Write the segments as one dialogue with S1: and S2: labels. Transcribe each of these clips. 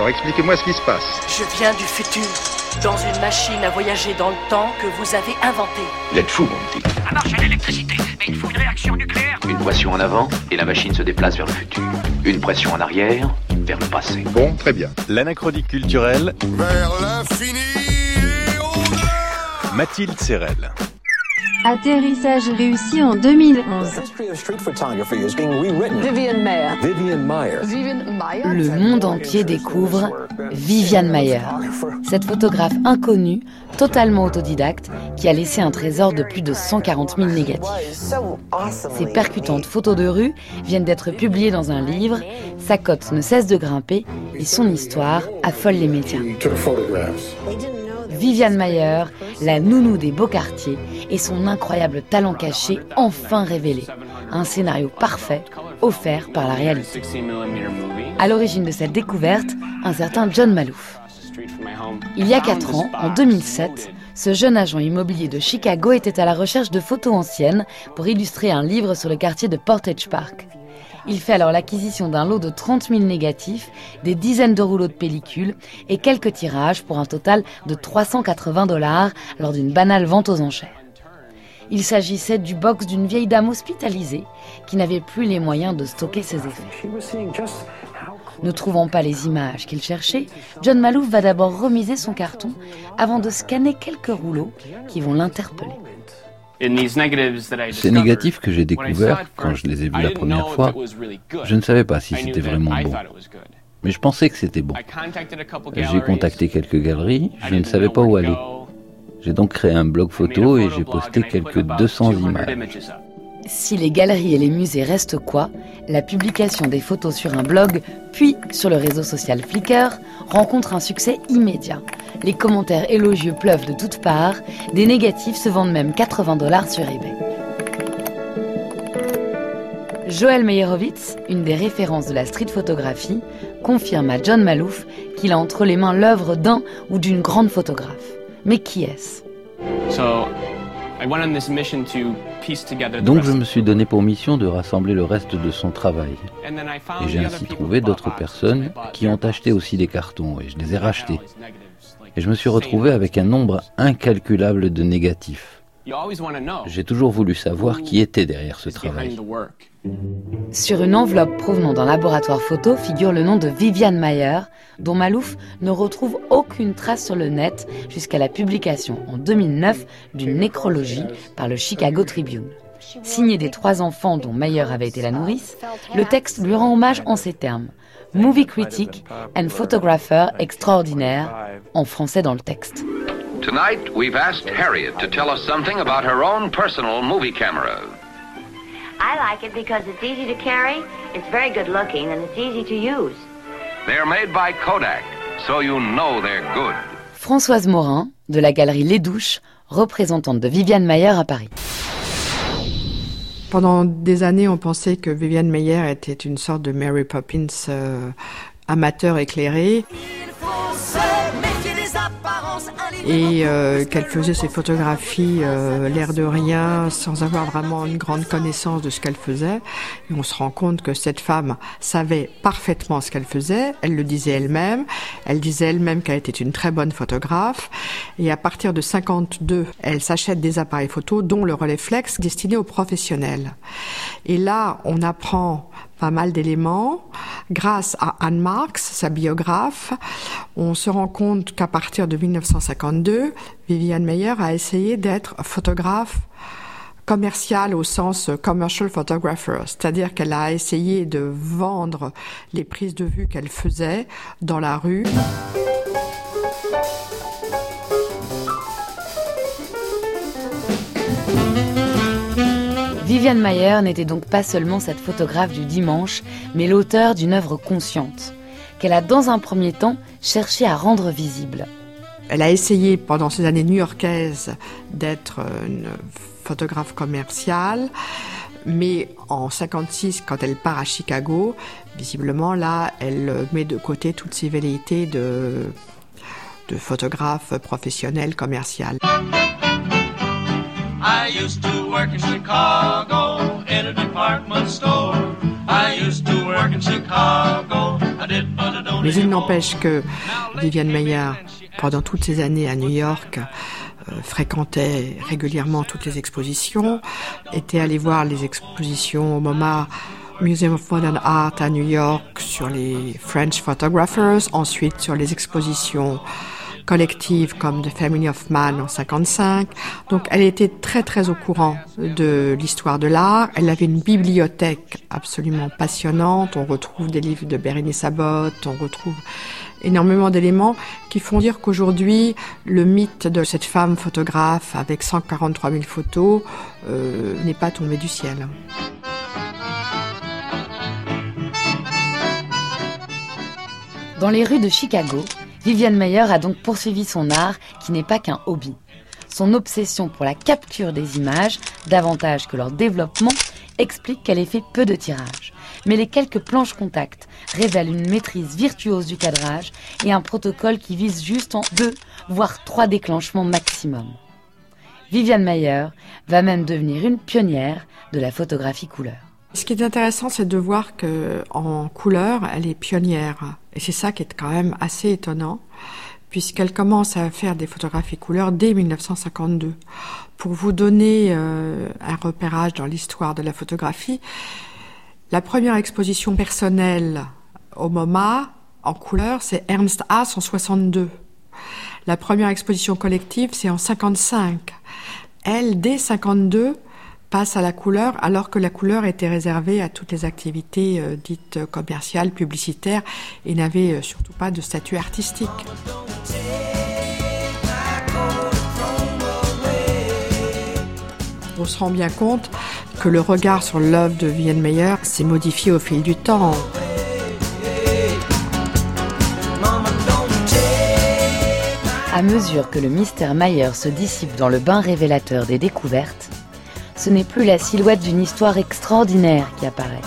S1: Alors expliquez-moi ce qui se passe.
S2: Je viens du futur, dans une machine à voyager dans le temps que vous avez inventée.
S3: Vous êtes fou, mon petit.
S4: Ça marche à l'électricité, mais il faut une réaction nucléaire.
S3: Une pression en avant et la machine se déplace vers le futur. Une pression en arrière vers le passé.
S1: Bon, très bien.
S5: L'anachronique culturelle,
S6: Vers l'infini et au-delà
S5: Mathilde Serrel.
S7: Atterrissage réussi en 2011.
S8: Vivian Mayer.
S9: Vivian.
S8: Vivian Mayer.
S7: Le monde entier découvre Viviane Mayer, cette photographe inconnue, totalement autodidacte, qui a laissé un trésor de plus de 140 000 négatifs. Ses percutantes photos de rue viennent d'être publiées dans un livre, sa cote ne cesse de grimper et son histoire affole les médias. Viviane Mayer, la nounou des beaux quartiers, et son incroyable talent caché enfin révélé. Un scénario parfait offert par la réalité. À l'origine de cette découverte, un certain John Malouf. Il y a 4 ans, en 2007, ce jeune agent immobilier de Chicago était à la recherche de photos anciennes pour illustrer un livre sur le quartier de Portage Park. Il fait alors l'acquisition d'un lot de 30 000 négatifs, des dizaines de rouleaux de pellicules et quelques tirages pour un total de 380 dollars lors d'une banale vente aux enchères. Il s'agissait du box d'une vieille dame hospitalisée qui n'avait plus les moyens de stocker ses effets. Ne trouvant pas les images qu'il cherchait, John Malouf va d'abord remiser son carton avant de scanner quelques rouleaux qui vont l'interpeller.
S10: Ces négatifs que j'ai découverts quand je les ai vus la première fois, je ne savais pas si c'était vraiment bon. Mais je pensais que c'était bon. J'ai contacté quelques galeries, je ne savais pas où aller. J'ai donc créé un blog photo et j'ai posté quelques 200 images.
S7: Si les galeries et les musées restent quoi, la publication des photos sur un blog, puis sur le réseau social Flickr, rencontre un succès immédiat. Les commentaires élogieux pleuvent de toutes parts, des négatifs se vendent même 80 dollars sur eBay. Joël Meyerowitz, une des références de la street photographie, confirme à John Malouf qu'il a entre les mains l'œuvre d'un ou d'une grande photographe. Mais qui est-ce?
S10: Donc je me suis donné pour mission de rassembler le reste de son travail. Et j'ai ainsi trouvé d'autres personnes qui ont acheté aussi des cartons et je les ai rachetés. Et je me suis retrouvé avec un nombre incalculable de négatifs. J'ai toujours voulu savoir qui était derrière ce travail.
S7: Sur une enveloppe provenant d'un laboratoire photo figure le nom de Viviane Mayer, dont Malouf ne retrouve aucune trace sur le net jusqu'à la publication en 2009 d'une nécrologie par le Chicago Tribune. Signé des trois enfants dont Mayer avait été la nourrice, le texte lui rend hommage en ces termes. Movie critic and photographer extraordinaire, en français dans le texte.
S11: Tonight, we've asked Harriet to tell us something about her own personal movie camera.
S12: I like it because it's easy to carry, it's very good looking, and it's easy to use.
S11: They're made by Kodak, so you know they're good.
S7: Françoise Morin, de la galerie Les Douches, représentante de Viviane Mayer à Paris.
S13: Pendant des années, on pensait que Viviane Mayer était une sorte de Mary Poppins euh, amateur éclairé. Et euh, qu'elle faisait ses photographies euh, l'air de rien sans avoir vraiment une grande connaissance de ce qu'elle faisait. Et on se rend compte que cette femme savait parfaitement ce qu'elle faisait. Elle le disait elle-même. Elle disait elle-même qu'elle était une très bonne photographe. Et à partir de 52, elle s'achète des appareils photo, dont le relais flex destiné aux professionnels. Et là, on apprend pas mal d'éléments. Grâce à Anne Marks, sa biographe, on se rend compte qu'à partir de 1952, Viviane Meyer a essayé d'être photographe commercial au sens commercial photographer, c'est-à-dire qu'elle a essayé de vendre les prises de vue qu'elle faisait dans la rue.
S7: Viviane Mayer n'était donc pas seulement cette photographe du dimanche, mais l'auteur d'une œuvre consciente, qu'elle a dans un premier temps cherché à rendre visible.
S13: Elle a essayé pendant ces années new-yorkaises d'être une photographe commerciale, mais en 56, quand elle part à Chicago, visiblement là, elle met de côté toutes ses velléités de, de photographe professionnel commercial.
S14: I used to work in Chicago in a department store. I used to work in Chicago. I did, but I don't
S13: Mais il n'empêche que Viviane Meyer, pendant toutes ces années à New York, euh, fréquentait régulièrement toutes les expositions, était allée voir les expositions au MoMA Museum of Modern Art à New York sur les French Photographers, ensuite sur les expositions collectives comme The Family of Man en 55. Donc elle était très très au courant de l'histoire de l'art. Elle avait une bibliothèque absolument passionnante. On retrouve des livres de Bérénice Abbott, on retrouve énormément d'éléments qui font dire qu'aujourd'hui, le mythe de cette femme photographe avec 143 000 photos euh, n'est pas tombé du ciel.
S7: Dans les rues de Chicago, Viviane Meyer a donc poursuivi son art qui n'est pas qu'un hobby. Son obsession pour la capture des images, davantage que leur développement, explique qu'elle ait fait peu de tirages. Mais les quelques planches contact révèlent une maîtrise virtuose du cadrage et un protocole qui vise juste en deux, voire trois déclenchements maximum. Viviane Meyer va même devenir une pionnière de la photographie couleur.
S13: Ce qui est intéressant, c'est de voir que en couleur, elle est pionnière. Et c'est ça qui est quand même assez étonnant, puisqu'elle commence à faire des photographies couleur dès 1952. Pour vous donner euh, un repérage dans l'histoire de la photographie, la première exposition personnelle au MoMA en couleur, c'est Ernst Haas en 62. La première exposition collective, c'est en 55. Elle, dès 52, passe à la couleur alors que la couleur était réservée à toutes les activités euh, dites commerciales, publicitaires et n'avait euh, surtout pas de statut artistique. On se rend bien compte que le regard sur l'œuvre de Vienne Meyer s'est modifié au fil du temps.
S7: À mesure que le mystère Mayer se dissipe dans le bain révélateur des découvertes, ce n'est plus la silhouette d'une histoire extraordinaire qui apparaît,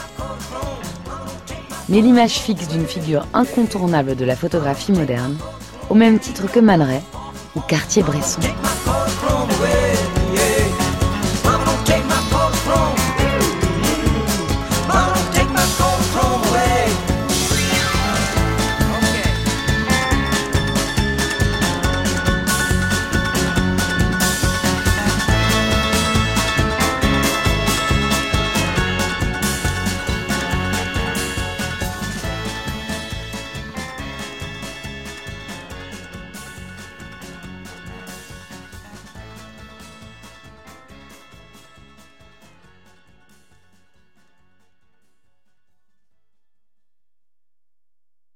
S7: mais l'image fixe d'une figure incontournable de la photographie moderne, au même titre que Man ou Cartier-Bresson.